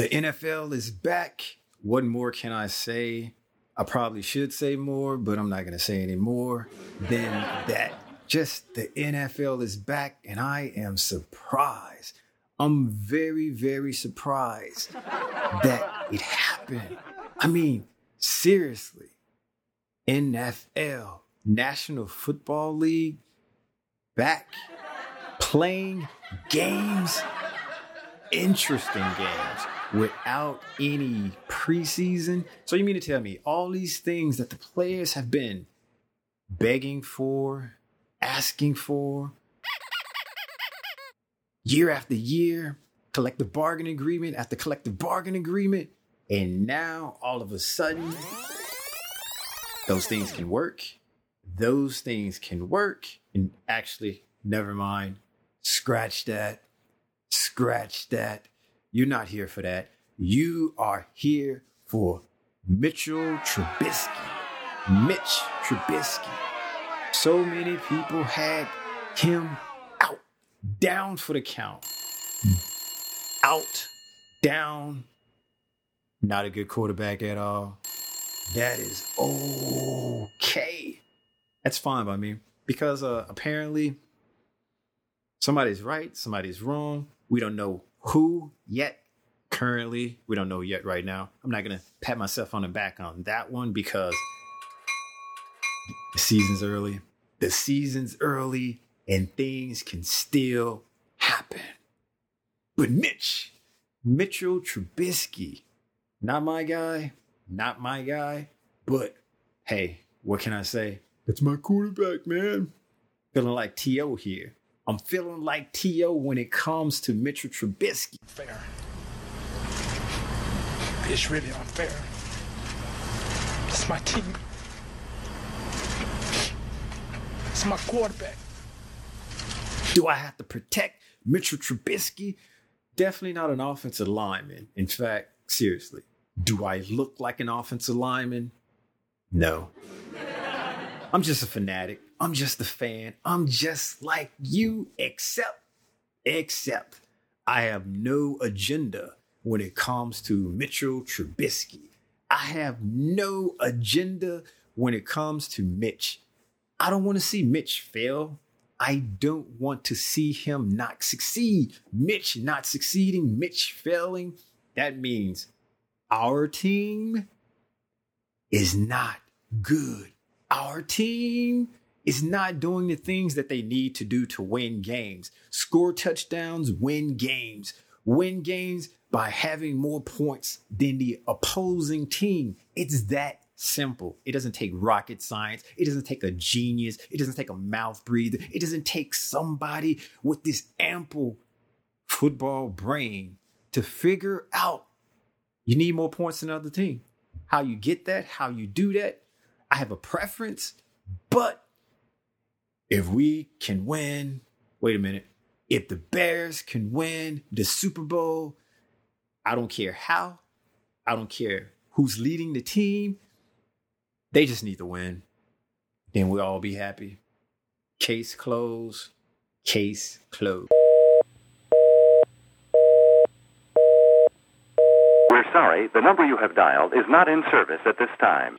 The NFL is back. What more can I say? I probably should say more, but I'm not going to say any more than that. Just the NFL is back, and I am surprised. I'm very, very surprised that it happened. I mean, seriously, NFL, National Football League, back playing games, interesting games without any preseason. So you mean to tell me all these things that the players have been begging for, asking for, year after year, collective bargaining agreement after collective bargaining agreement, and now all of a sudden those things can work. Those things can work. And actually, never mind. Scratch that. Scratch that. You're not here for that. You are here for Mitchell Trubisky. Mitch Trubisky. So many people had him out, down for the count. Out, down. Not a good quarterback at all. That is okay. That's fine by me because uh, apparently somebody's right, somebody's wrong. We don't know who yet currently. We don't know yet right now. I'm not going to pat myself on the back on that one because the season's early. The season's early and things can still happen. But Mitch, Mitchell Trubisky, not my guy, not my guy, but hey, what can I say? It's my quarterback, man. Feeling like T.O. here. I'm feeling like T.O. when it comes to Mitchell Trubisky. Fair. It's really unfair. It's my team. It's my quarterback. Do I have to protect Mitchell Trubisky? Definitely not an offensive lineman. In fact, seriously, do I look like an offensive lineman? No. I'm just a fanatic. I'm just a fan. I'm just like you, except, except I have no agenda when it comes to Mitchell Trubisky. I have no agenda when it comes to Mitch. I don't want to see Mitch fail. I don't want to see him not succeed. Mitch not succeeding, Mitch failing. That means our team is not good. Our team is not doing the things that they need to do to win games. Score touchdowns, win games. Win games by having more points than the opposing team. It's that simple. It doesn't take rocket science. It doesn't take a genius. It doesn't take a mouth breather. It doesn't take somebody with this ample football brain to figure out you need more points than the other team. How you get that, how you do that, I have a preference, but if we can win, wait a minute, if the Bears can win the Super Bowl, I don't care how, I don't care who's leading the team, they just need to win. Then we'll all be happy. Case closed. Case closed. We're sorry, the number you have dialed is not in service at this time.